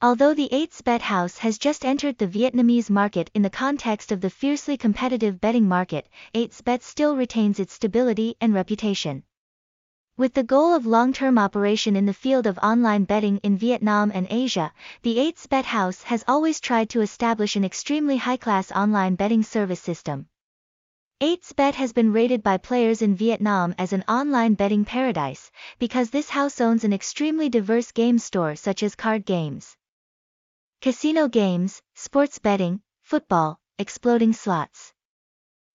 Although the 8xbet house has just entered the Vietnamese market in the context of the fiercely competitive betting market, 8xbet still retains its stability and reputation. With the goal of long-term operation in the field of online betting in Vietnam and Asia, the 8xbet house has always tried to establish an extremely high-class online betting service system. 8xbet has been rated by players in Vietnam as an online betting paradise, because this house owns an extremely diverse game store such as card games, casino games, sports betting, football, exploding slots,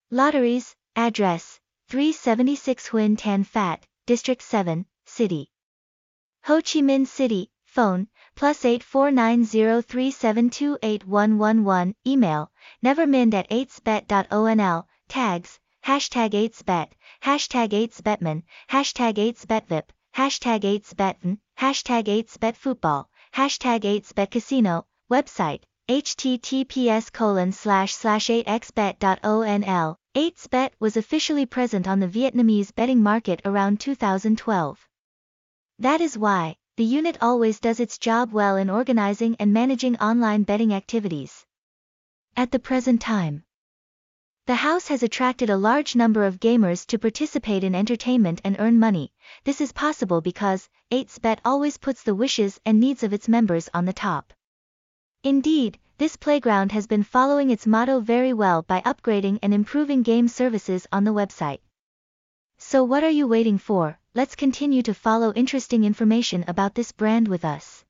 lotteries, address, 376 Huynh Tan Phat, District 7, City. Ho Chi Minh City, phone, plus 849037281111, email, nevermind at 8xbet.onl, tags, hashtag 8xbet, hashtag 8xbetmen, hashtag 8xbetvip, hashtag 8sbetten, hashtag 8xbetfootball, hashtag 8xbetcasino, website, https colon slash slash 8xbet.onl. 8xbet was officially present on the Vietnamese betting market around 2012. That is why, the unit always does its job well in organizing and managing online betting activities. At the present time, the house has attracted a large number of gamers to participate in entertainment and earn money. This is possible because 8xbet always puts the wishes and needs of its members on the top. Indeed, this playground has been following its motto very well by upgrading and improving game services on the website. So what are you waiting for? Let's continue to follow interesting information about this brand with us.